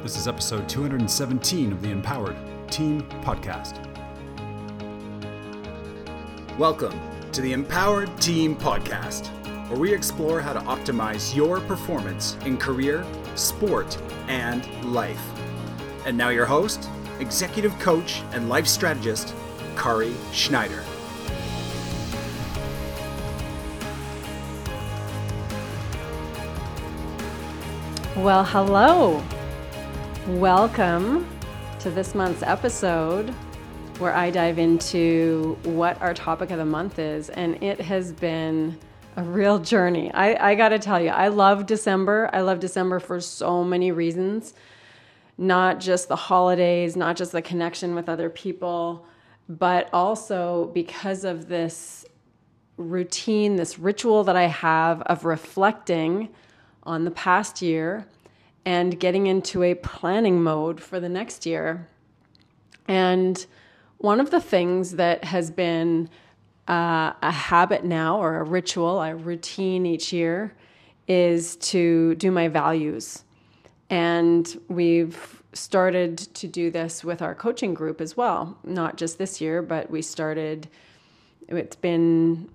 This is episode 217 of the Empowered Team Podcast. Welcome to the Empowered Team Podcast, where we explore how to optimize your performance in career, sport, and life. And now, your host, executive coach, and life strategist, Kari Schneider. Well, hello. Welcome to this month's episode where I dive into what our topic of the month is. And it has been a real journey. I, I got to tell you, I love December. I love December for so many reasons, not just the holidays, not just the connection with other people, but also because of this routine, this ritual that I have of reflecting on the past year and getting into a planning mode for the next year. And one of the things that has been uh, a habit now or a ritual, a routine each year, is to do my values. And we've started to do this with our coaching group as well, not just this year, but we started, it's been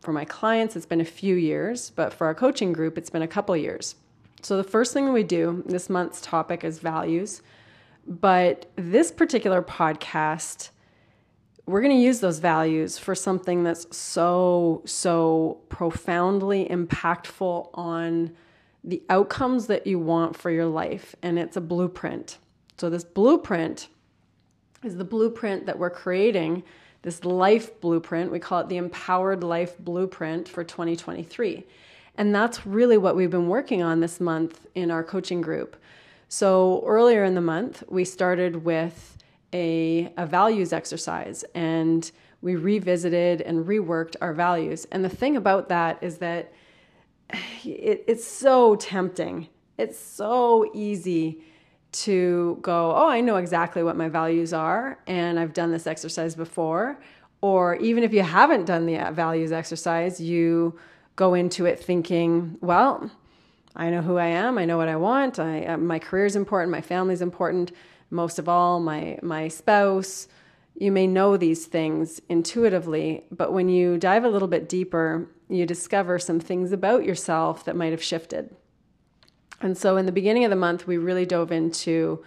for my clients, it's been a few years, but for our coaching group, it's been a couple years. So, the first thing we do, this month's topic is values. But this particular podcast, we're going to use those values for something that's so, so profoundly impactful on the outcomes that you want for your life. And it's a blueprint. So, this blueprint is the blueprint that we're creating this life blueprint. We call it the Empowered Life Blueprint for 2023. And that's really what we've been working on this month in our coaching group. So earlier in the month, we started with a, a values exercise and we revisited and reworked our values. And the thing about that is that it, it's so tempting. It's so easy to go, oh, I know exactly what my values are, and I've done this exercise before. Or even if you haven't done the uh, values exercise, you go into it thinking, well, I know who I am, I know what I want, I, uh, my career is important, my family is important, most of all, my, my spouse. You may know these things intuitively, but when you dive a little bit deeper, you discover some things about yourself that might have shifted. And so in the beginning of the month, we really dove into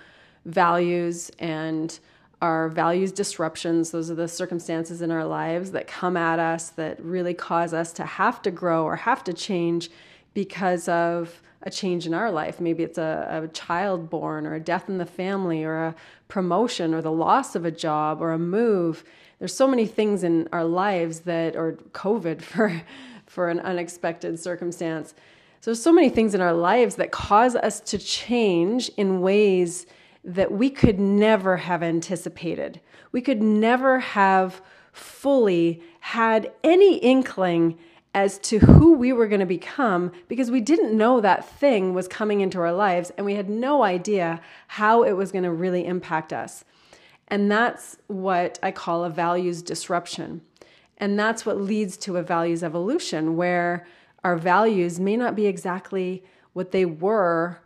values and our values disruptions. Those are the circumstances in our lives that come at us that really cause us to have to grow or have to change because of a change in our life. Maybe it's a, a child born or a death in the family or a promotion or the loss of a job or a move. There's so many things in our lives that, or COVID for, for an unexpected circumstance so, there's so many things in our lives that cause us to change in ways that we could never have anticipated. We could never have fully had any inkling as to who we were going to become because we didn't know that thing was coming into our lives and we had no idea how it was going to really impact us. And that's what I call a values disruption. And that's what leads to a values evolution where our values may not be exactly what they were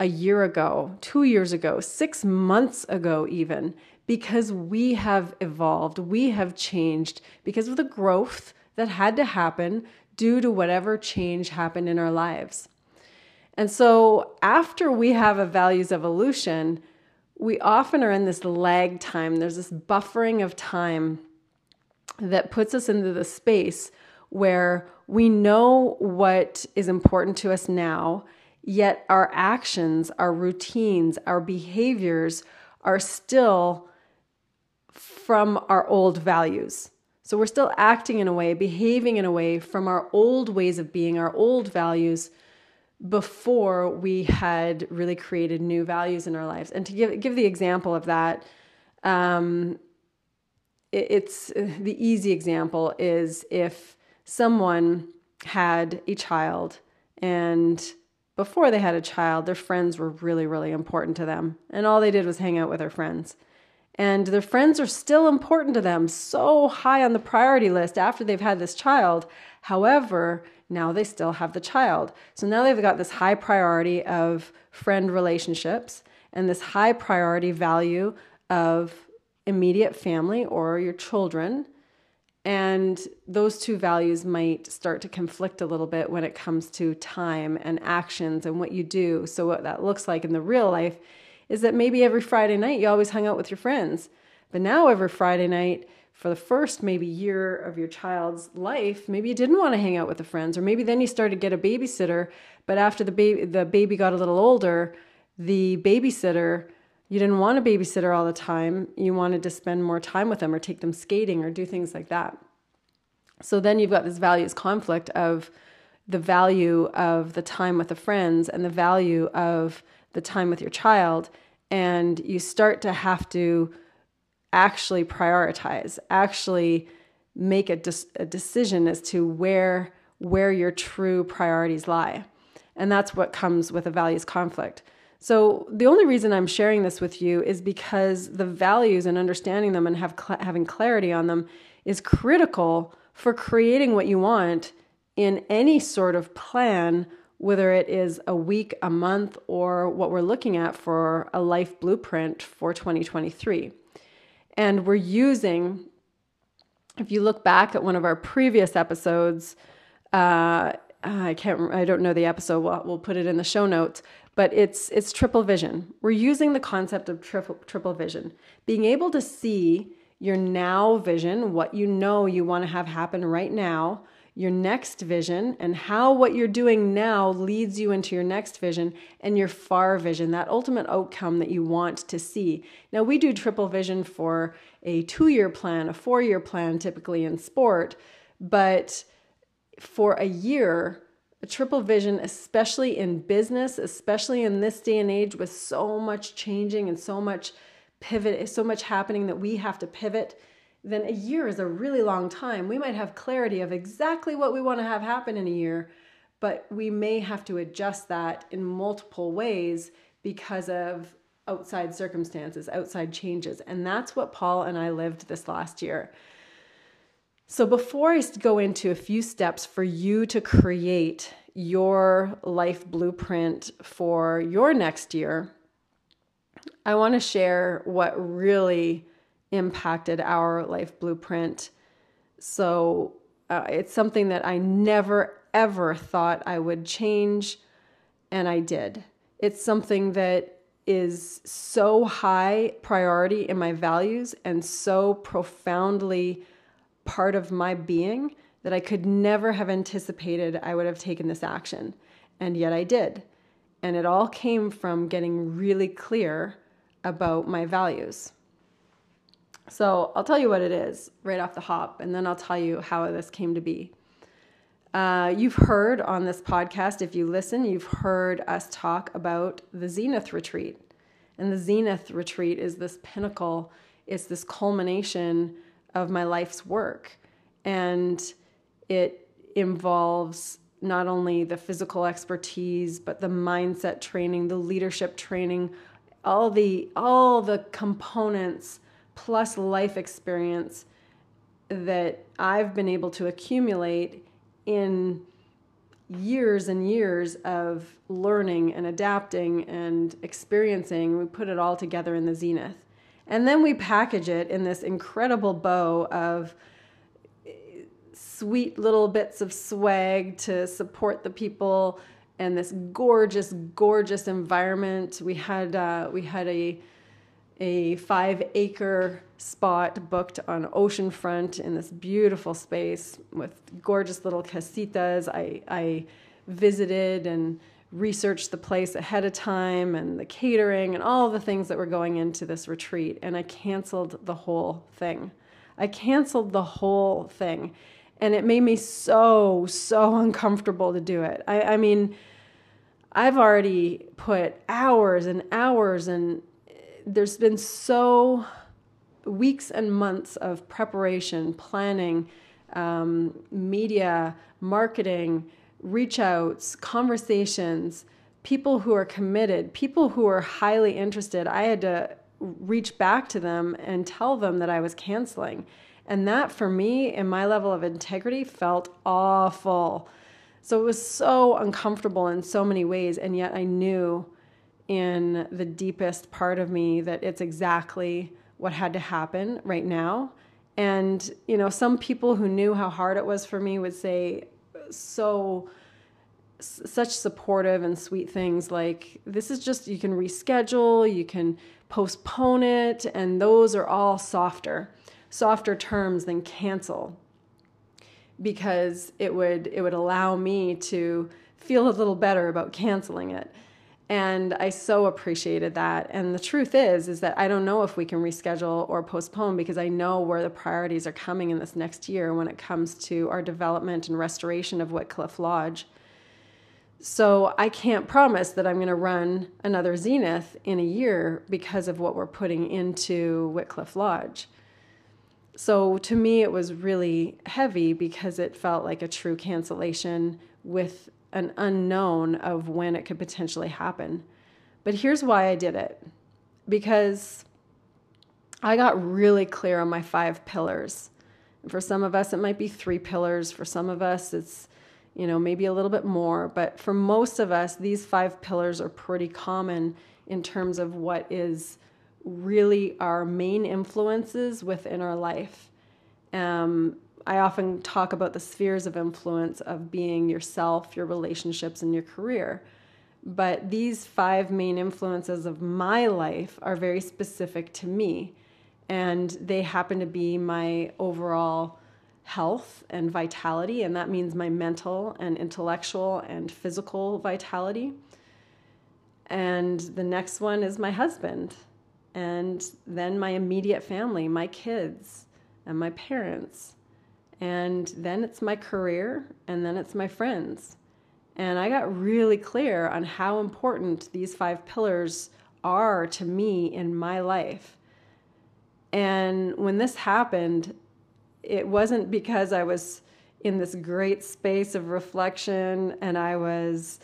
a year ago, two years ago, six months ago, even, because we have evolved, we have changed because of the growth that had to happen due to whatever change happened in our lives. And so, after we have a values evolution, we often are in this lag time. There's this buffering of time that puts us into the space where we know what is important to us now, yet our actions, our routines, our behaviors are still from our old values. So we're still acting in a way, behaving in a way from our old ways of being, our old values before we had really created new values in our lives. And to give give the example of that, um, it, it's the easy example is if someone had a child and before they had a child, their friends were really, really important to them. And all they did was hang out with their friends. And their friends are still important to them, so high on the priority list after they've had this child. However, now they still have the child. So now they've got this high priority of friend relationships. and this high priority value of immediate family or your children. And those two values might start to conflict a little bit when it comes to time and actions and what you do. So, what that looks like in the real life is that maybe every Friday night you always hung out with your friends. But now, every Friday night, for the first maybe year of your child's life, maybe you didn't want to hang out with the friends, or maybe then you started to get a babysitter. But after the baby, the baby got a little older, the babysitter you didn't want a babysitter all the time. You wanted to spend more time with them or take them skating or do things like that. So then you've got this values conflict of the value of the time with the friends and the value of the time with your child. And you start to have to actually prioritize, actually make a, a decision as to where where your true priorities lie. And that's what comes with a values conflict. So the only reason I'm sharing this with you is because the values and understanding them and have cl- having clarity on them is critical for creating what you want in any sort of plan, whether it is a week, a month, or what we're looking at for a life blueprint for 2023. And we're using, if you look back at one of our previous episodes, uh, I can't, I don't know the episode. We'll, we'll put it in the show notes but it's it's triple vision. We're using the concept of triple triple vision. Being able to see your now vision, what you know you want to have happen right now, your next vision, and how what you're doing now leads you into your next vision and your far vision, that ultimate outcome that you want to see. Now, we do triple vision for a two year plan, a four year plan, typically in sport, but for a year, a triple vision, especially in business, especially in this day and age with so much changing and so much pivot, so much happening that we have to pivot, then a year is a really long time. We might have clarity of exactly what we want to have happen in a year, but we may have to adjust that in multiple ways because of outside circumstances, outside changes. And that's what Paul and I lived this last year. So, before I go into a few steps for you to create your life blueprint for your next year, I want to share what really impacted our life blueprint. So, uh, it's something that I never ever thought I would change, and I did. It's something that is so high priority in my values and so profoundly part of my being that I could never have anticipated I would have taken this action. And yet I did. And it all came from getting really clear about my values. So I'll tell you what it is right off the hop, and then I'll tell you how this came to be. Uh, you've heard on this podcast, if you listen, you've heard us talk about the Zenith Retreat. And the Zenith Retreat is this pinnacle, it's this culmination of my life's work. And it involves not only the physical expertise, but the mindset training, the leadership training, all the all the components plus life experience that I've been able to accumulate in years and years of learning and adapting and experiencing. We put it all together in the zenith. And then we package it in this incredible bow of sweet little bits of swag to support the people and this gorgeous, gorgeous environment. We had uh, we had a a five acre spot booked on oceanfront in this beautiful space with gorgeous little casitas. I I visited and researched the place ahead of time and the catering and all the things that were going into this retreat. And I canceled the whole thing. I canceled the whole thing. And it made me so, so uncomfortable to do it. I, I mean, I've already put hours and hours, and there's been so weeks and months of preparation, planning, um, media, marketing, reach outs, conversations, people who are committed, people who are highly interested. I had to reach back to them and tell them that I was canceling. And that for me, in my level of integrity, felt awful. So it was so uncomfortable in so many ways. And yet I knew in the deepest part of me that it's exactly what had to happen right now. And, you know, some people who knew how hard it was for me would say so such supportive and sweet things like this is just you can reschedule, you can postpone it, and those are all softer, softer terms than cancel. Because it would it would allow me to feel a little better about canceling it and i so appreciated that. And the truth is is that i don't know if we can reschedule or postpone because i know where the priorities are coming in this next year when it comes to our development and restoration of whitcliffe lodge. So i can't promise that i'm going to run another zenith in a year because of what we're putting into whitcliffe lodge. So to me, it was really heavy because it felt like a true cancellation with an unknown of when it could potentially happen. But here's why I did it because I got really clear on my five pillars. For some of us, it might be three pillars. For some of us, it's you know maybe a little bit more but for most of us these five pillars are pretty common in terms of what is really our main influences within our life. Um, I often talk about the spheres of influence of being yourself, your relationships, and your career. But these five main influences of my life are very specific to me, and they happen to be my overall health and vitality, and that means my mental and intellectual and physical vitality. And the next one is my husband and then my immediate family, my kids, and my parents. And then it's my career, and then it's my friends. And I got really clear on how important these five pillars are to me in my life. And when this happened, it wasn't because I was in this great space of reflection and I was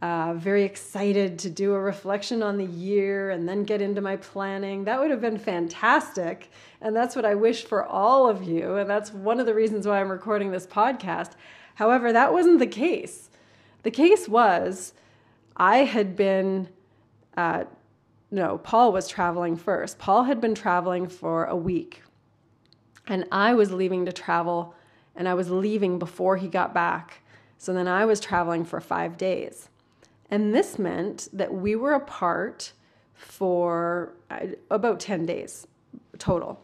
uh, very excited to do a reflection on the year and then get into my planning. That would have been fantastic. And that's what I wish for all of you. And that's one of the reasons why I'm recording this podcast. However, that wasn't the case. The case was I had been, uh, no, Paul was traveling first. Paul had been traveling for a week. And I was leaving to travel, and I was leaving before he got back. So then I was traveling for five days. And this meant that we were apart for uh, about 10 days total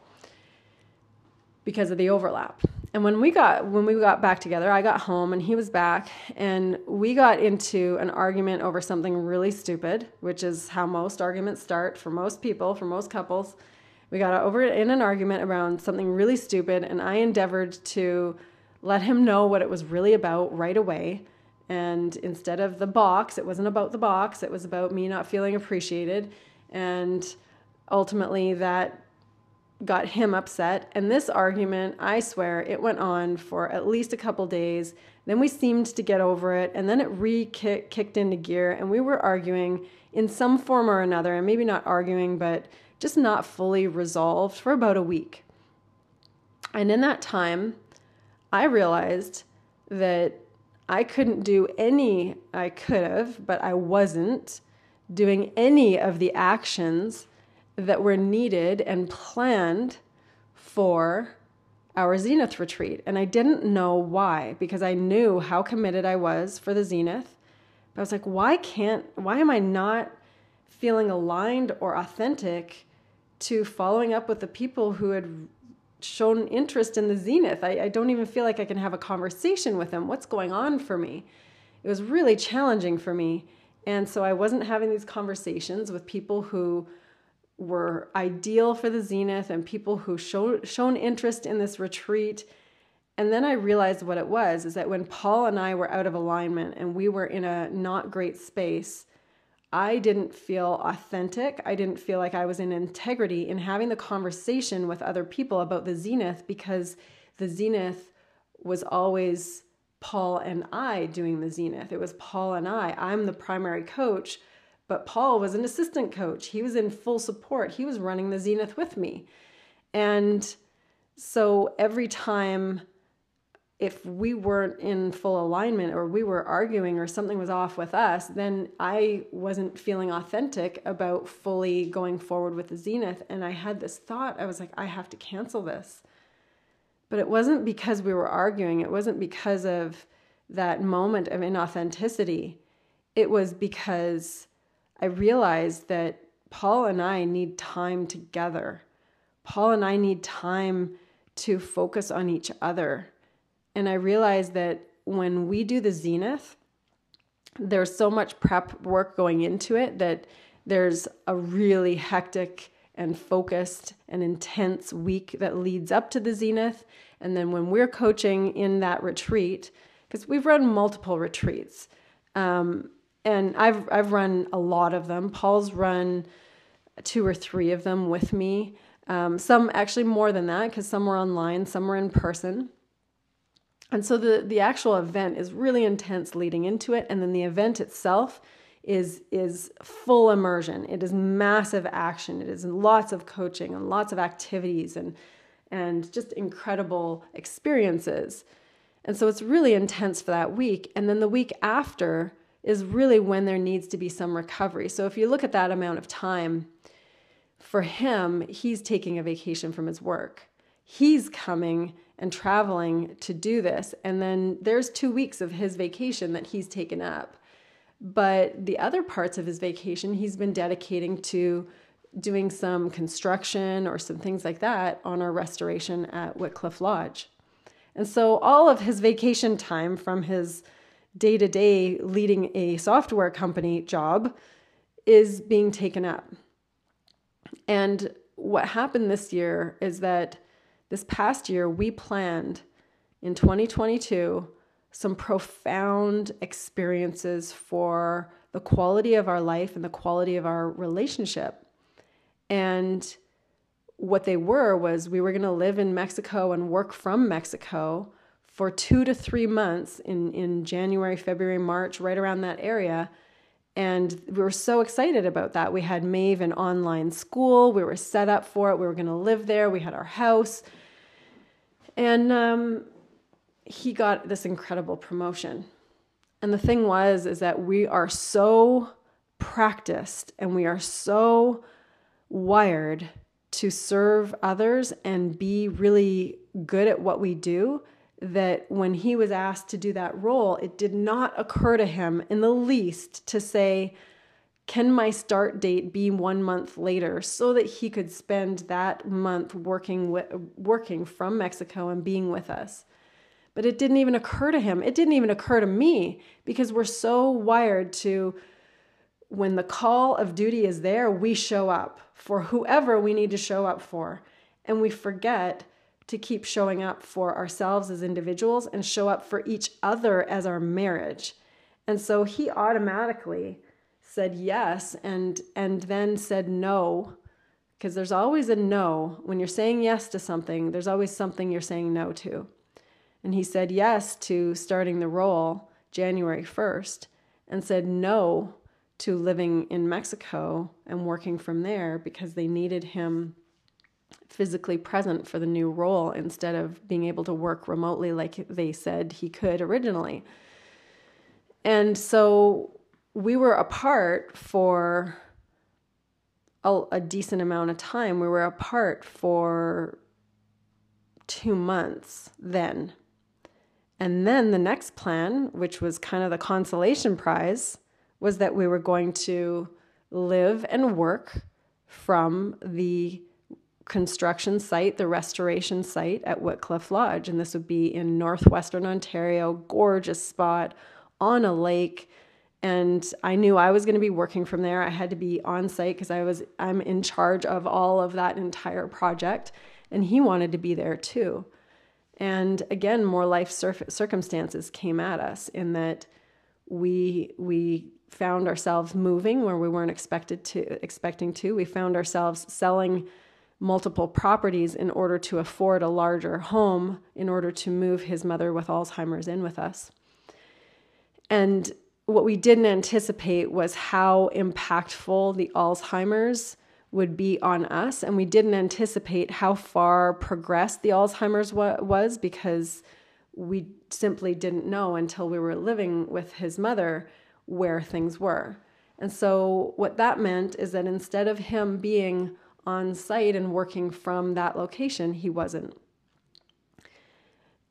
because of the overlap. And when we got when we got back together, I got home and he was back and we got into an argument over something really stupid, which is how most arguments start for most people, for most couples. We got over in an argument around something really stupid and I endeavored to let him know what it was really about right away and instead of the box, it wasn't about the box, it was about me not feeling appreciated. And ultimately, that got him upset. And this argument, I swear, it went on for at least a couple days. Then we seemed to get over it, and then it re kicked into gear, and we were arguing in some form or another, and maybe not arguing, but just not fully resolved for about a week. And in that time, I realized that I couldn't do any, I could have, but I wasn't doing any of the actions that were needed and planned for our Zenith retreat. And I didn't know why because I knew how committed I was for the Zenith. But I was like, why can't, why am I not feeling aligned or authentic to following up with the people who had shown interest in the zenith. I, I, don't even feel like I can have a conversation with them. What's going on for me? It was really challenging for me. And so I wasn't having these conversations with people who were ideal for the zenith and people who show, shown interest in this retreat. And then I realized what it was is that when Paul and I were out of alignment and we were in a not great space, I didn't feel authentic. I didn't feel like I was in integrity in having the conversation with other people about the Zenith because the Zenith was always Paul and I doing the Zenith. It was Paul and I. I'm the primary coach, but Paul was an assistant coach. He was in full support. He was running the Zenith with me. And so every time if we weren't in full alignment or we were arguing or something was off with us, then I wasn't feeling authentic about fully going forward with the Zenith. And I had this thought I was like, I have to cancel this. But it wasn't because we were arguing, it wasn't because of that moment of inauthenticity. It was because I realized that Paul and I need time together. Paul and I need time to focus on each other and I realized that when we do the zenith, there's so much prep work going into it that there's a really hectic and focused and intense week that leads up to the zenith. And then when we're coaching in that retreat, because we've run multiple retreats, um, and I've I've run a lot of them. Paul's run two or three of them with me. Um, some actually more than that because some were online, some were in person. And so the, the actual event is really intense leading into it. And then the event itself is, is full immersion. It is massive action. It is lots of coaching and lots of activities and, and just incredible experiences. And so it's really intense for that week. And then the week after is really when there needs to be some recovery. So if you look at that amount of time, for him, he's taking a vacation from his work. He's coming and traveling to do this. And then there's two weeks of his vacation that he's taken up. But the other parts of his vacation, he's been dedicating to doing some construction or some things like that on our restoration at Whitcliffe Lodge. And so all of his vacation time from his day to day leading a software company job is being taken up. And what happened this year is that this past year, we planned in 2022 some profound experiences for the quality of our life and the quality of our relationship. And what they were was we were going to live in Mexico and work from Mexico for two to three months in, in January, February, March, right around that area. And we were so excited about that. We had Maeve an online school. We were set up for it. We were going to live there. We had our house. And um, he got this incredible promotion. And the thing was, is that we are so practiced and we are so wired to serve others and be really good at what we do that when he was asked to do that role, it did not occur to him in the least to say, Can my start date be one month later so that he could spend that month working, with, working from Mexico and being with us? But it didn't even occur to him. It didn't even occur to me because we're so wired to, when the call of duty is there, we show up for whoever we need to show up for. And we forget to keep showing up for ourselves as individuals and show up for each other as our marriage. And so he automatically said yes and and then said no because there's always a no when you're saying yes to something there's always something you're saying no to. And he said yes to starting the role January 1st and said no to living in Mexico and working from there because they needed him physically present for the new role instead of being able to work remotely like they said he could originally. And so we were apart for a, a, decent amount of time. We were apart for two months then. And then the next plan, which was kind of the consolation prize, was that we were going to live and work from the construction site, the restoration site at Whitcliffe Lodge. And this would be in northwestern Ontario, gorgeous spot on a lake. And I knew I was going to be working from there. I had to be on site because I was I'm in charge of all of that entire project. And he wanted to be there too. And again, more life circumstances came at us in that we we found ourselves moving where we weren't expected to expecting to. We found ourselves selling multiple properties in order to afford a larger home in order to move his mother with Alzheimer's in with us. And what we didn't anticipate was how impactful the Alzheimer's would be on us. And we didn't anticipate how far progressed the Alzheimer's wa- was because we simply didn't know until we were living with his mother where things were. And so, what that meant is that instead of him being on site and working from that location, he wasn't.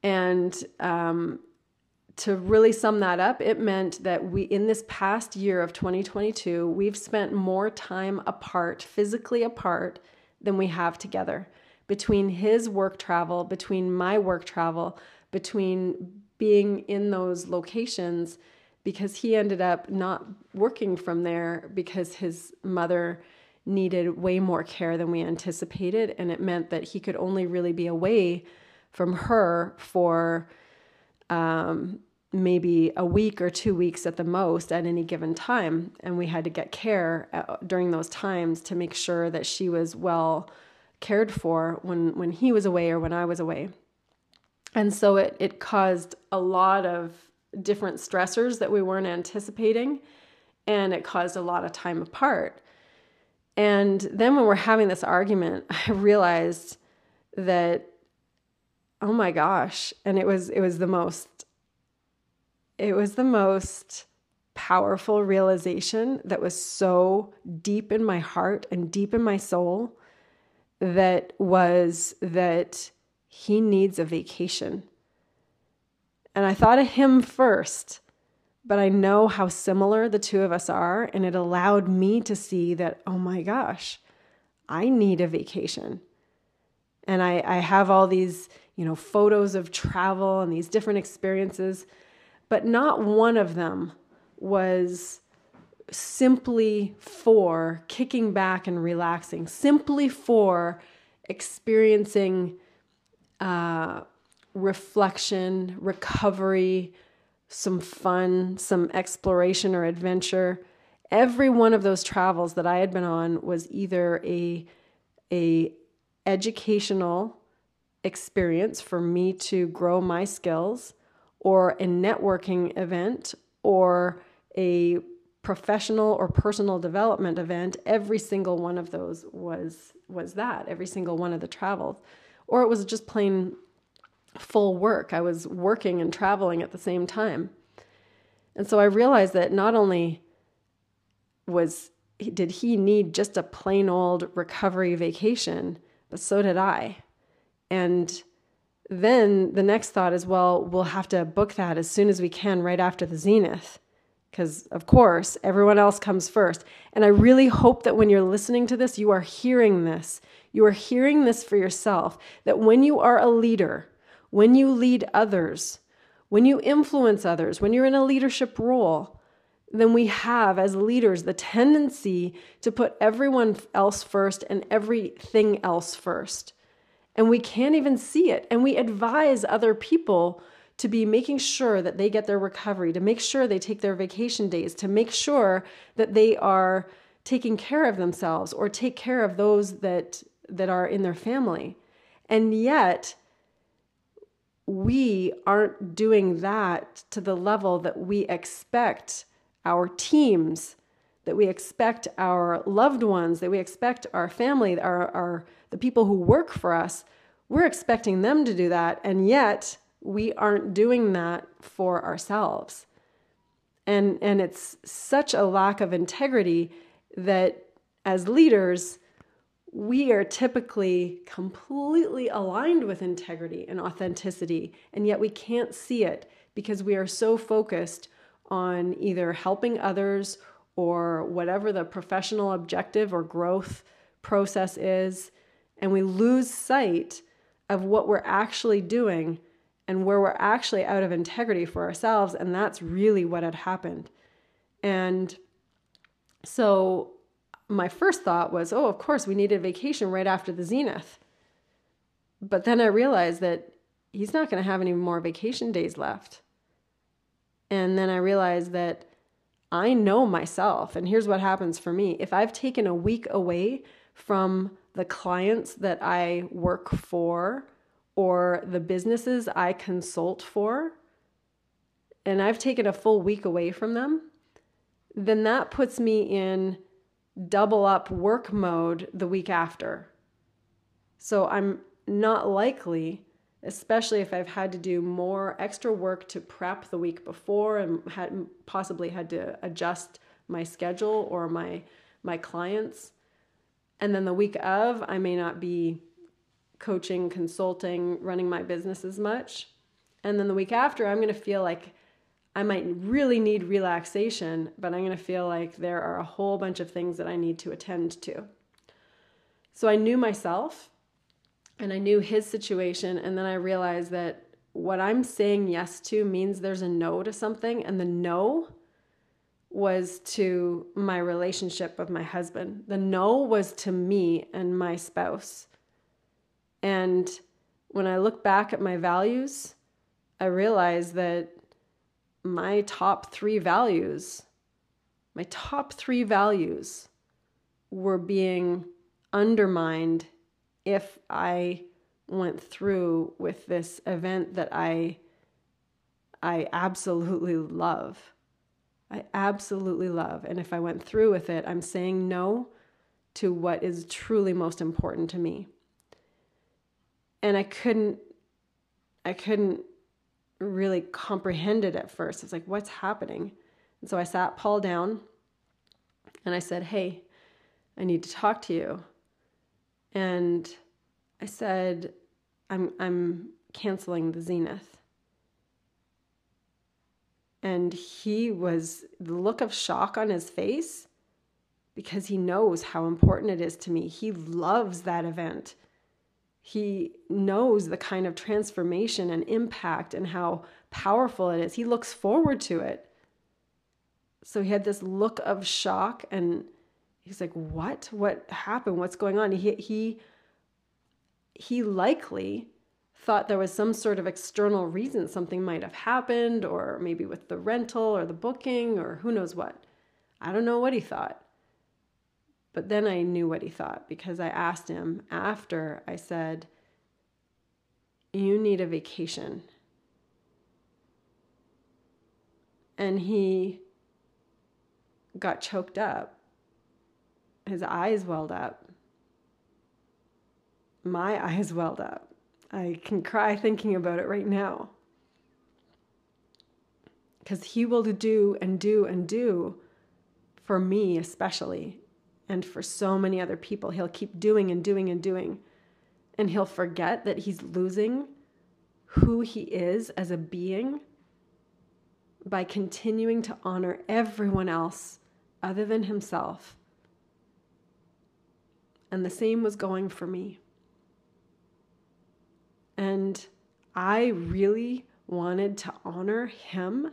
And um, to really sum that up, it meant that we, in this past year of 2022, we've spent more time apart, physically apart, than we have together. Between his work travel, between my work travel, between being in those locations, because he ended up not working from there because his mother needed way more care than we anticipated. And it meant that he could only really be away from her for um, maybe a week or two weeks at the most at any given time. And we had to get care uh, during those times to make sure that she was well cared for when, when he was away or when I was away. And so it, it caused a lot of different stressors that we weren't anticipating. And it caused a lot of time apart. And then when we're having this argument, I realized that oh my gosh, and it was it was the most it was the most powerful realization that was so deep in my heart and deep in my soul that was that he needs a vacation. And I thought of him first, but I know how similar the two of us are. And it allowed me to see that, oh my gosh, I need a vacation. And I, I have all these, you know, photos of travel and these different experiences, but not one of them was simply for kicking back and relaxing, simply for experiencing uh, reflection, recovery, some fun, some exploration or adventure. Every one of those travels that I had been on was either a a educational experience for me to grow my skills or a networking event or a professional or personal development event every single one of those was was that every single one of the travels or it was just plain full work. I was working and traveling at the same time. And so I realized that not only was did he need just a plain old recovery vacation, but so did I. And then the next thought is, well, we'll have to book that as soon as we can right after the zenith. Because, of course, everyone else comes first. And I really hope that when you're listening to this, you are hearing this. You are hearing this for yourself that when you are a leader, when you lead others, when you influence others, when you're in a leadership role, then we have, as leaders, the tendency to put everyone else first and everything else first. And we can't even see it. And we advise other people to be making sure that they get their recovery, to make sure they take their vacation days, to make sure that they are taking care of themselves or take care of those that that are in their family. And yet we aren't doing that to the level that we expect our teams, that we expect our loved ones, that we expect our family, our, our the people who work for us. We're expecting them to do that, and yet we aren't doing that for ourselves. And and it's such a lack of integrity that as leaders, we are typically completely aligned with integrity and authenticity, and yet we can't see it because we are so focused on either helping others or whatever the professional objective or growth process is, and we lose sight of what we're actually doing and where we're actually out of integrity for ourselves, and that's really what had happened. And so my first thought was, oh, of course, we needed vacation right after the zenith. But then I realized that he's not going to have any more vacation days left. And then I realized that I know myself. And here's what happens for me if I've taken a week away from the clients that I work for or the businesses I consult for, and I've taken a full week away from them, then that puts me in double up work mode the week after. So I'm not likely especially if I've had to do more extra work to prep the week before and had possibly had to adjust my schedule or my my clients. And then the week of, I may not be coaching, consulting, running my business as much. And then the week after, I'm going to feel like I might really need relaxation, but I'm going to feel like there are a whole bunch of things that I need to attend to. So I knew myself and I knew his situation. And then I realized that what I'm saying yes to means there's a no to something, and the no was to my relationship with my husband. The no was to me and my spouse. And when I look back at my values, I realize that my top three values, my top three values were being undermined if I went through with this event that I I absolutely love. I absolutely love. And if I went through with it, I'm saying no to what is truly most important to me. And I couldn't I couldn't really comprehended at first. It's like, what's happening? And so I sat Paul down and I said, Hey, I need to talk to you. And I said, I'm I'm canceling the Zenith. And he was the look of shock on his face because he knows how important it is to me. He loves that event. He knows the kind of transformation and impact and how powerful it is. He looks forward to it. So he had this look of shock and he's like, "What? What happened? What's going on?" He he he likely thought there was some sort of external reason something might have happened, or maybe with the rental or the booking, or who knows what. I don't know what he thought. But then I knew what he thought because I asked him after I said, You need a vacation. And he got choked up. His eyes welled up. My eyes welled up. I can cry thinking about it right now. Because he will do and do and do for me, especially, and for so many other people. He'll keep doing and doing and doing. And he'll forget that he's losing who he is as a being by continuing to honor everyone else other than himself. And the same was going for me. And I really wanted to honor him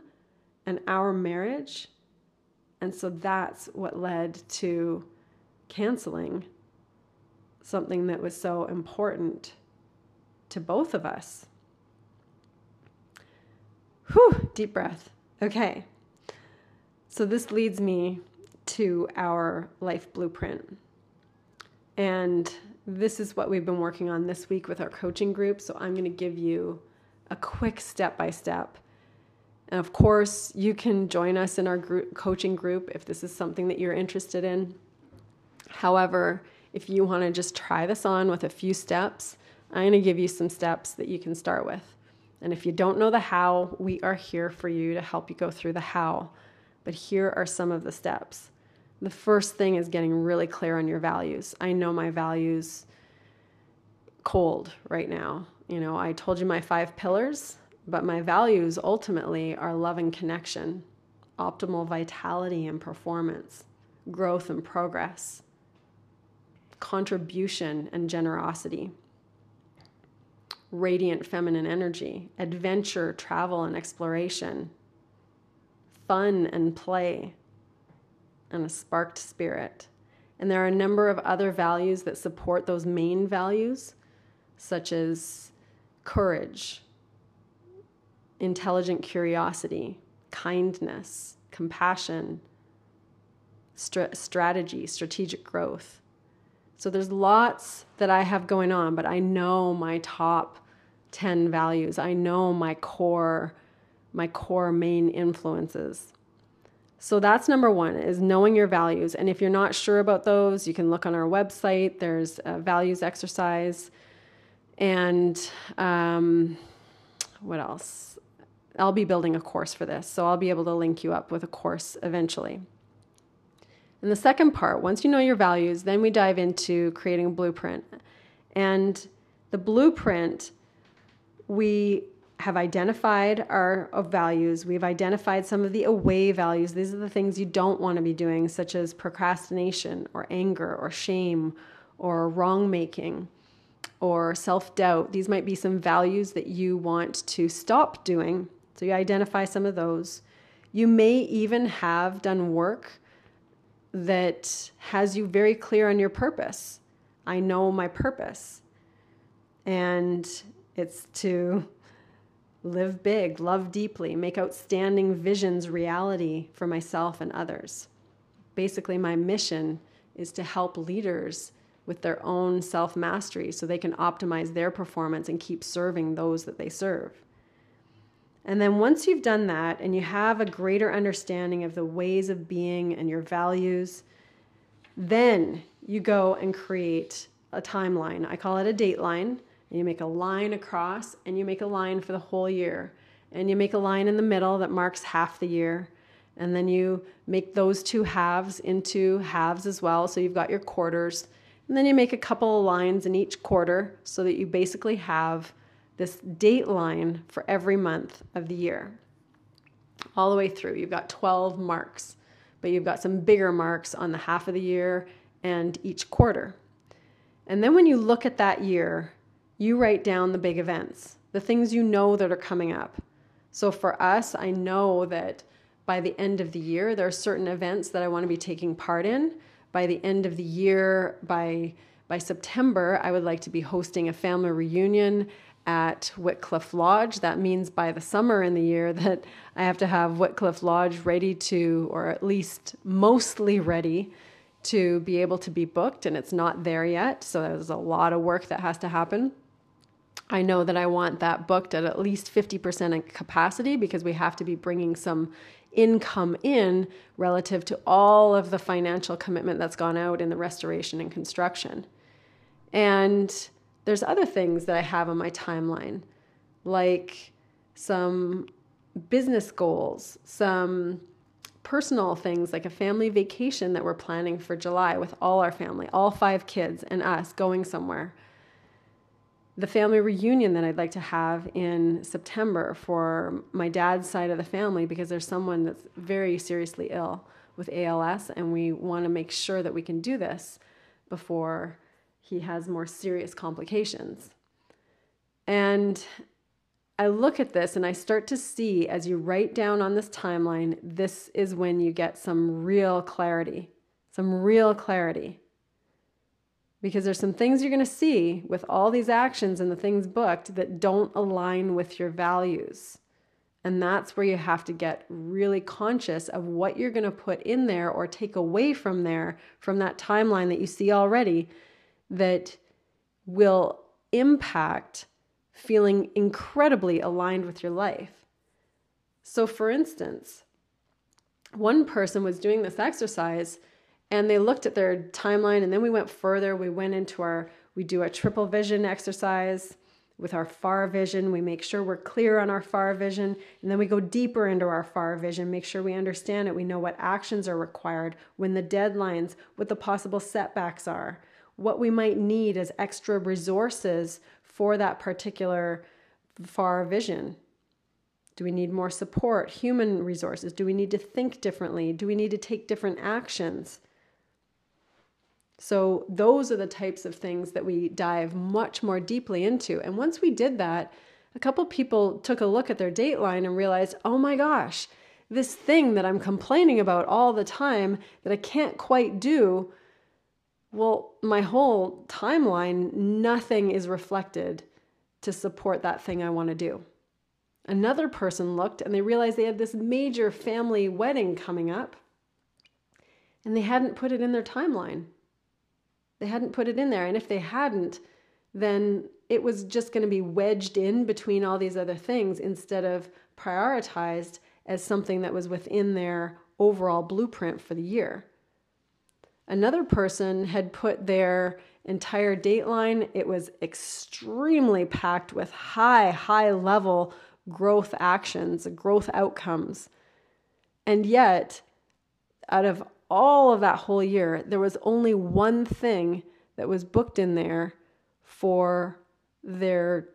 and our marriage. And so that's what led to canceling something that was so important to both of us. Whew, deep breath. Okay. So this leads me to our life blueprint. And this is what we've been working on this week with our coaching group. So I'm going to give you a quick step by step. And of course, you can join us in our group, coaching group if this is something that you're interested in. However, if you want to just try this on with a few steps, I'm going to give you some steps that you can start with. And if you don't know the how, we are here for you to help you go through the how. But here are some of the steps the first thing is getting really clear on your values. I know my values cold right now. You know, I told you my five pillars, but my values ultimately are love and connection, optimal vitality and performance, growth and progress, contribution and generosity, radiant feminine energy, adventure, travel, and exploration, fun and play and a sparked spirit. And there are a number of other values that support those main values, such as courage, intelligent curiosity, kindness, compassion, strategy, strategic growth. So there's lots that I have going on, but I know my top 10 values. I know my core my core main influences. So that's number one is knowing your values. And if you're not sure about those, you can look on our website. There's a values exercise. And um, what else? I'll be building a course for this, so I'll be able to link you up with a course eventually. And the second part, once you know your values, then we dive into creating a blueprint. And the blueprint, we have identified our values. We've identified some of the away values. These are the things you don't want to be doing, such as procrastination or anger or shame or wrong making or self doubt. These might be some values that you want to stop doing. So you identify some of those. You may even have done work that has you very clear on your purpose. I know my purpose. And it's to live big, love deeply, make outstanding visions reality for myself and others. Basically, my mission is to help leaders with their own self mastery so they can optimize their performance and keep serving those that they serve. And then once you've done that and you have a greater understanding of the ways of being and your values, then you go and create a timeline. I call it a date line and you make a line across and you make a line for the whole year. And you make a line in the middle that marks half the year. And then you make those two halves into halves as well. So you've got your quarters. And then you make a couple of lines in each quarter so that you basically have this date line for every month of the year. All the way through. You've got 12 marks, but you've got some bigger marks on the half of the year and each quarter. And then when you look at that year, you write down the big events, the things you know that are coming up. So for us, I know that by the end of the year, there are certain events that I want to be taking part in. By the end of the year, by by September, I would like to be hosting a family reunion at Whitcliffe Lodge. That means by the summer in the year that I have to have Whitcliffe Lodge ready to, or at least mostly ready to be able to be booked, and it's not there yet. So there's a lot of work that has to happen. I know that I want that booked at at least 50% in capacity because we have to be bringing some income in relative to all of the financial commitment that's gone out in the restoration and construction. And there's other things that I have on my timeline, like some business goals, some personal things like a family vacation that we're planning for July with all our family, all five kids and us going somewhere. The family reunion that I'd like to have in September for my dad's side of the family because there's someone that's very seriously ill with ALS, and we want to make sure that we can do this before he has more serious complications. And I look at this and I start to see as you write down on this timeline, this is when you get some real clarity, some real clarity because there's some things you're going to see with all these actions and the things booked that don't align with your values. And that's where you have to get really conscious of what you're going to put in there or take away from there, from that timeline that you see already, that will impact feeling incredibly aligned with your life. So, for instance, one person was doing this exercise and they looked at their timeline and then we went further. We went into our we do a triple vision exercise with our far vision. We make sure we're clear on our far vision. And then we go deeper into our far vision make sure we understand it. We know what actions are required when the deadlines what the possible setbacks are what we might need as extra resources for that particular far vision. Do we need more support human resources? Do we need to think differently? Do we need to take different actions? So, those are the types of things that we dive much more deeply into. And once we did that, a couple people took a look at their dateline and realized, oh my gosh, this thing that I'm complaining about all the time that I can't quite do, well, my whole timeline, nothing is reflected to support that thing I want to do. Another person looked and they realized they had this major family wedding coming up and they hadn't put it in their timeline. They hadn't put it in there. And if they hadn't, then it was just going to be wedged in between all these other things instead of prioritized as something that was within their overall blueprint for the year. Another person had put their entire dateline, it was extremely packed with high, high level growth actions, growth outcomes. And yet, out of all of that whole year, there was only one thing that was booked in there for their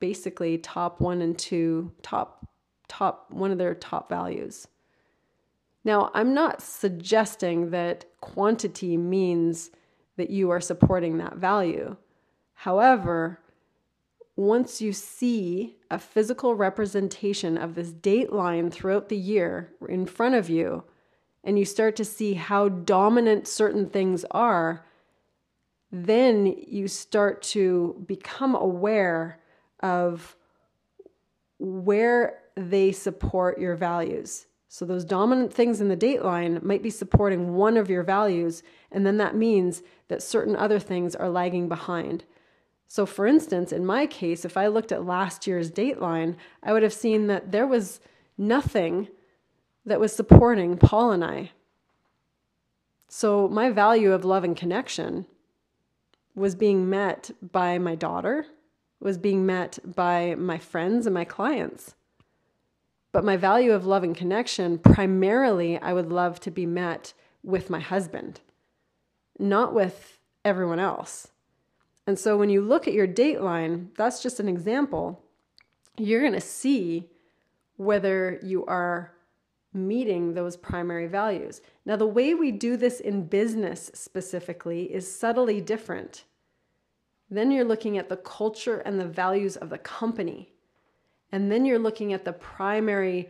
basically top one and two, top, top, one of their top values. Now, I'm not suggesting that quantity means that you are supporting that value. However, once you see a physical representation of this date line throughout the year in front of you, and you start to see how dominant certain things are, then you start to become aware of where they support your values. So, those dominant things in the date line might be supporting one of your values, and then that means that certain other things are lagging behind. So, for instance, in my case, if I looked at last year's dateline, I would have seen that there was nothing that was supporting Paul and I. So, my value of love and connection was being met by my daughter, was being met by my friends and my clients. But my value of love and connection, primarily, I would love to be met with my husband, not with everyone else. And so when you look at your dateline, that's just an example. You're going to see whether you are meeting those primary values. Now, the way we do this in business specifically is subtly different. Then you're looking at the culture and the values of the company. And then you're looking at the primary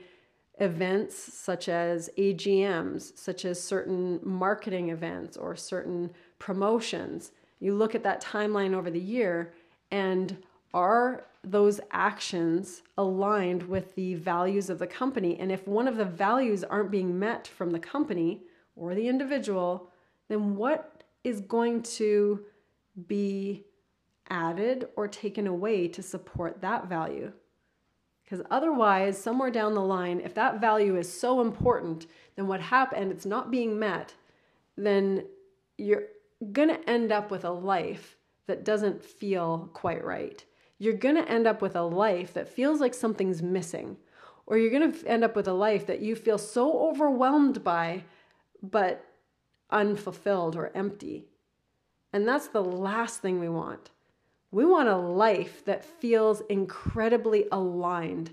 events such as AGMs, such as certain marketing events or certain promotions. You look at that timeline over the year and are those actions aligned with the values of the company? And if one of the values aren't being met from the company or the individual, then what is going to be added or taken away to support that value? Because otherwise, somewhere down the line, if that value is so important, then what happened it's not being met, then you're going to end up with a life that doesn't feel quite right. You're going to end up with a life that feels like something's missing, or you're going to end up with a life that you feel so overwhelmed by, but unfulfilled or empty. And that's the last thing we want. We want a life that feels incredibly aligned,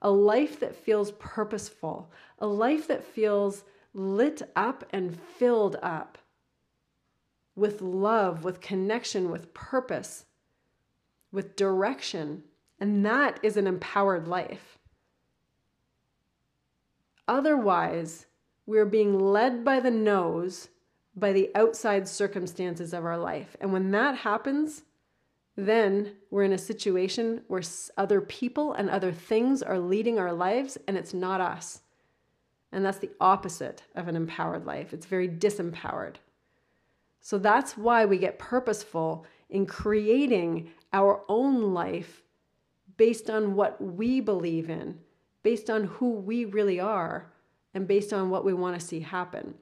a life that feels purposeful, a life that feels lit up and filled up with love, with connection, with purpose, with direction. And that is an empowered life. Otherwise, we're being led by the nose by the outside circumstances of our life. And when that happens, then we're in a situation where other people and other things are leading our lives and it's not us. And that's the opposite of an empowered life. It's very disempowered. So that's why we get purposeful in creating our own life based on what we believe in, based on who we really are, and based on what we want to see happen.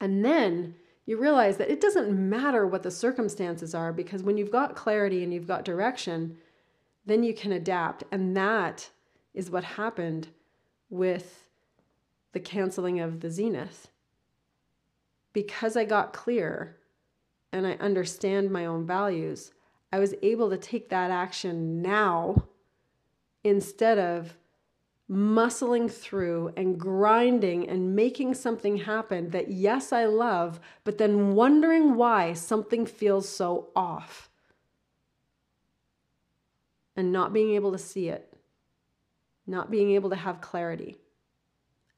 And then you realize that it doesn't matter what the circumstances are because when you've got clarity and you've got direction, then you can adapt. And that is what happened with the canceling of the zenith. Because I got clear and I understand my own values, I was able to take that action now instead of muscling through and grinding and making something happen that, yes, I love, but then wondering why something feels so off and not being able to see it, not being able to have clarity.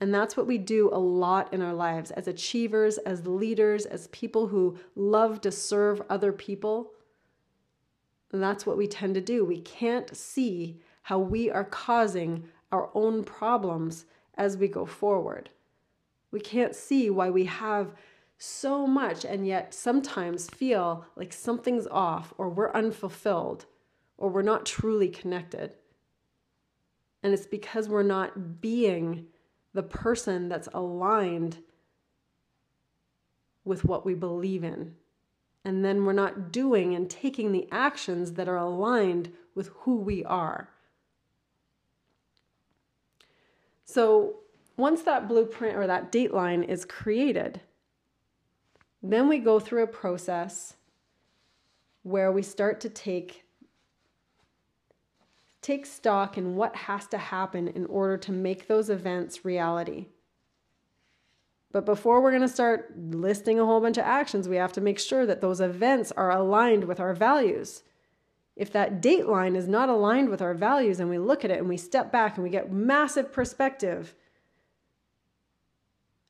And that's what we do a lot in our lives as achievers, as leaders, as people who love to serve other people. And that's what we tend to do. We can't see how we are causing our own problems as we go forward. We can't see why we have so much and yet sometimes feel like something's off or we're unfulfilled or we're not truly connected. And it's because we're not being the person that's aligned with what we believe in And then we're not doing and taking the actions that are aligned with who we are. So once that blueprint or that dateline is created, then we go through a process where we start to take take stock in what has to happen in order to make those events reality. But before we're going to start listing a whole bunch of actions, we have to make sure that those events are aligned with our values. If that dateline is not aligned with our values and we look at it and we step back and we get massive perspective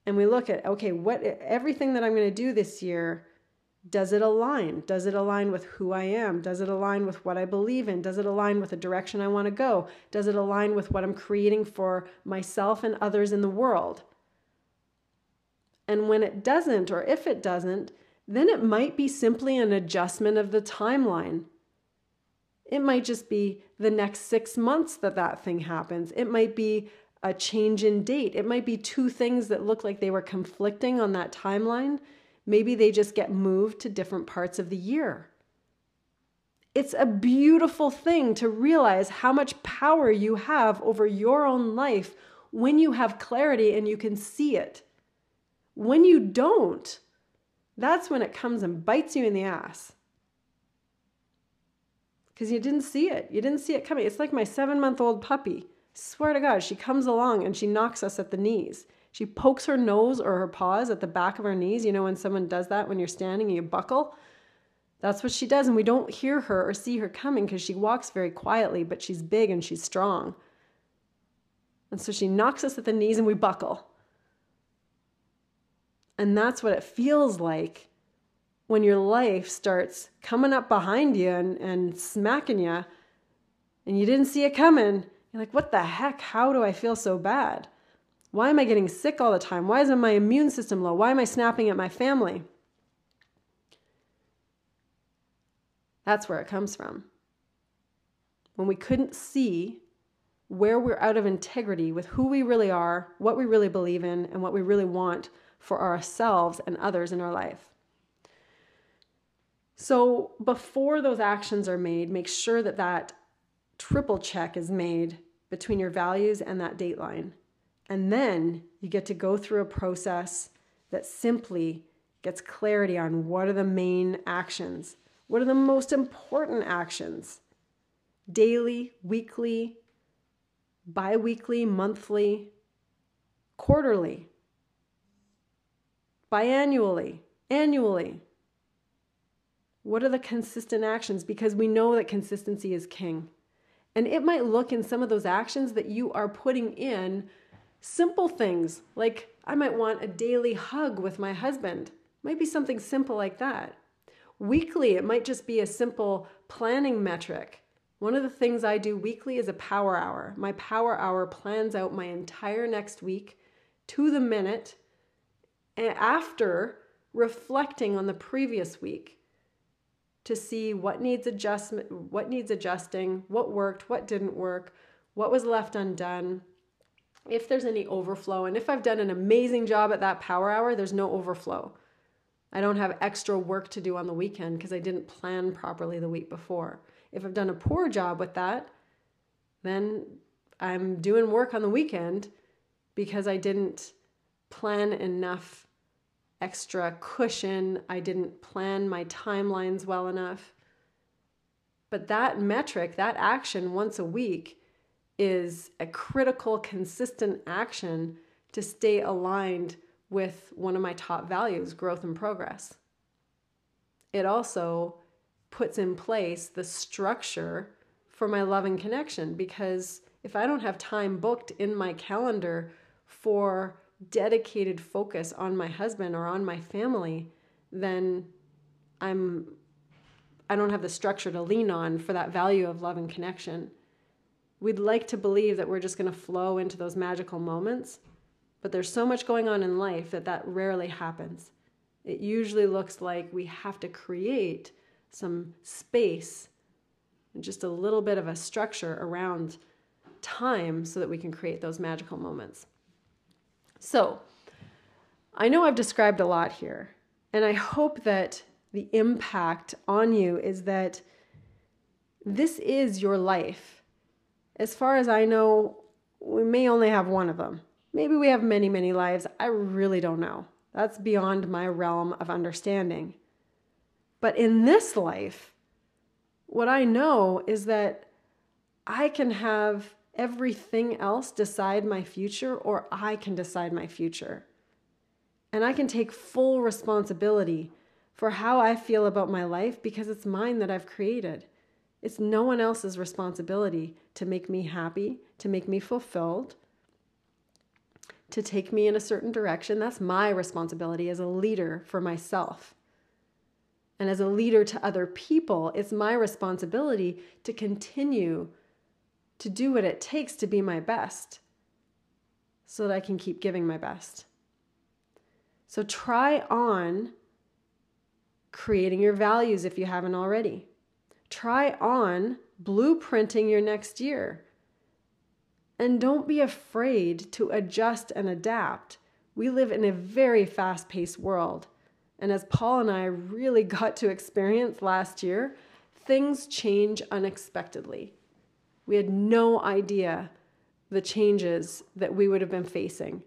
and we look at okay, what everything that I'm going to do this year does it align? Does it align with who I am? Does it align with what I believe in? Does it align with the direction I want to go? Does it align with what I'm creating for myself and others in the world? And when it doesn't, or if it doesn't, then it might be simply an adjustment of the timeline. It might just be the next six months that that thing happens. It might be a change in date. It might be two things that look like they were conflicting on that timeline Maybe they just get moved to different parts of the year. It's a beautiful thing to realize how much power you have over your own life when you have clarity and you can see it. When you don't, that's when it comes and bites you in the ass. Because you didn't see it. You didn't see it coming. It's like my seven month old puppy. Swear to God, she comes along and she knocks us at the knees. She pokes her nose or her paws at the back of our knees. You know, when someone does that when you're standing and you buckle? That's what she does. And we don't hear her or see her coming because she walks very quietly, but she's big and she's strong. And so she knocks us at the knees and we buckle. And that's what it feels like when your life starts coming up behind you and, and smacking you and you didn't see it coming. You're like, what the heck? How do I feel so bad? Why am I getting sick all the time? Why isn't my immune system low? Why am I snapping at my family? That's where it comes from. When we couldn't see where we're out of integrity with who we really are, what we really believe in, and what we really want for ourselves and others in our life. So, before those actions are made, make sure that that triple check is made between your values and that dateline. And then you get to go through a process that simply gets clarity on what are the main actions, what are the most important actions daily, weekly, bi weekly, monthly, quarterly, biannually, annually. What are the consistent actions? Because we know that consistency is king. And it might look in some of those actions that you are putting in Simple things like I might want a daily hug with my husband. Might be something simple like that. Weekly, it might just be a simple planning metric. One of the things I do weekly is a power hour. My power hour plans out my entire next week to the minute and after reflecting on the previous week to see what needs adjustment, what needs adjusting, what worked, what didn't work, what was left undone, if there's any overflow. And if I've done an amazing job at that power hour, there's no overflow. I don't have extra work to do on the weekend because I didn't plan properly the week before. If I've done a poor job with that, then I'm doing work on the weekend because I didn't plan enough extra cushion. I didn't plan my timelines well enough. But that metric, that action once a week, is a critical, consistent action to stay aligned with one of my top values growth and progress. It also puts in place the structure for my love and connection because if I don't have time booked in my calendar for dedicated focus on my husband or on my family, then I'm I don't have the structure to lean on for that value of love and connection we'd like to believe that we're just going to flow into those magical moments, but there's so much going on in life that that rarely happens. It usually looks like we have to create some space and just a little bit of a structure around time so that we can create those magical moments. So, I know I've described a lot here, and I hope that the impact on you is that this is your life. As far as I know, we may only have one of them. Maybe we have many, many lives. I really don't know. That's beyond my realm of understanding. But in this life, what I know is that I can have everything else decide my future, or I can decide my future. And I can take full responsibility for how I feel about my life because it's mine that I've created. It's no one else's responsibility to make me happy, to make me fulfilled, to take me in a certain direction. That's my responsibility as a leader for myself. And as a leader to other people, it's my responsibility to continue to do what it takes to be my best so that I can keep giving my best. So try on creating your values if you haven't already. Try on blueprinting your next year. And don't be afraid to adjust and adapt. We live in a very fast paced world. And as Paul and I really got to experience last year, things change unexpectedly. We had no idea the changes that we would have been facing.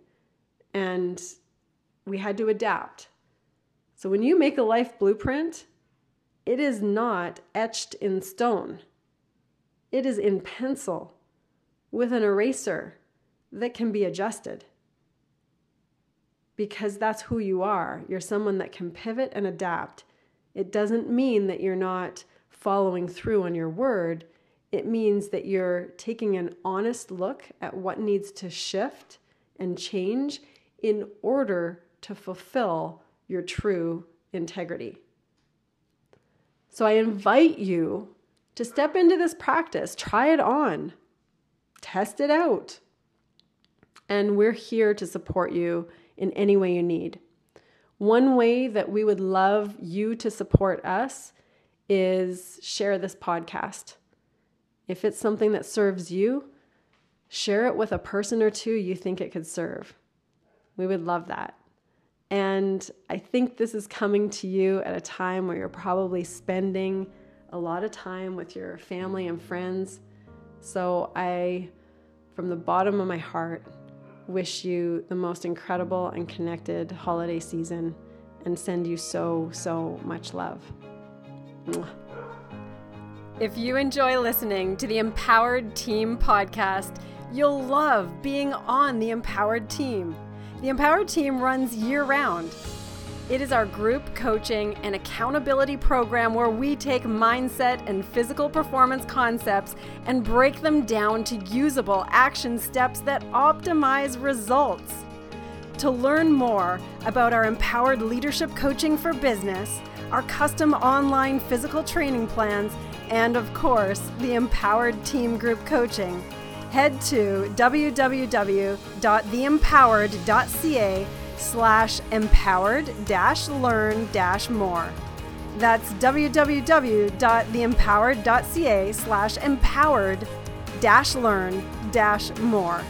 And we had to adapt. So when you make a life blueprint, it is not etched in stone. It is in pencil with an eraser that can be adjusted. Because that's who you are. You're someone that can pivot and adapt. It doesn't mean that you're not following through on your word. It means that you're taking an honest look at what needs to shift and change in order to fulfill your true integrity. So I invite you to step into this practice, try it on, test it out. And we're here to support you in any way you need. One way that we would love you to support us is share this podcast. If it's something that serves you, share it with a person or two you think it could serve. We would love that. And I think this is coming to you at a time where you're probably spending a lot of time with your family and friends. So I, from the bottom of my heart, wish you the most incredible and connected holiday season and send you so, so much love. If you enjoy listening to the Empowered Team podcast, you'll love being on the Empowered Team. The Empowered Team runs year round. It is our group coaching and accountability program where we take mindset and physical performance concepts and break them down to usable action steps that optimize results. To learn more about our empowered leadership coaching for business, our custom online physical training plans, and of course, the empowered team group coaching, head to www.theempowered.ca slash empowered dash learn dash more. That's www.theempowered.ca slash empowered dash learn dash more.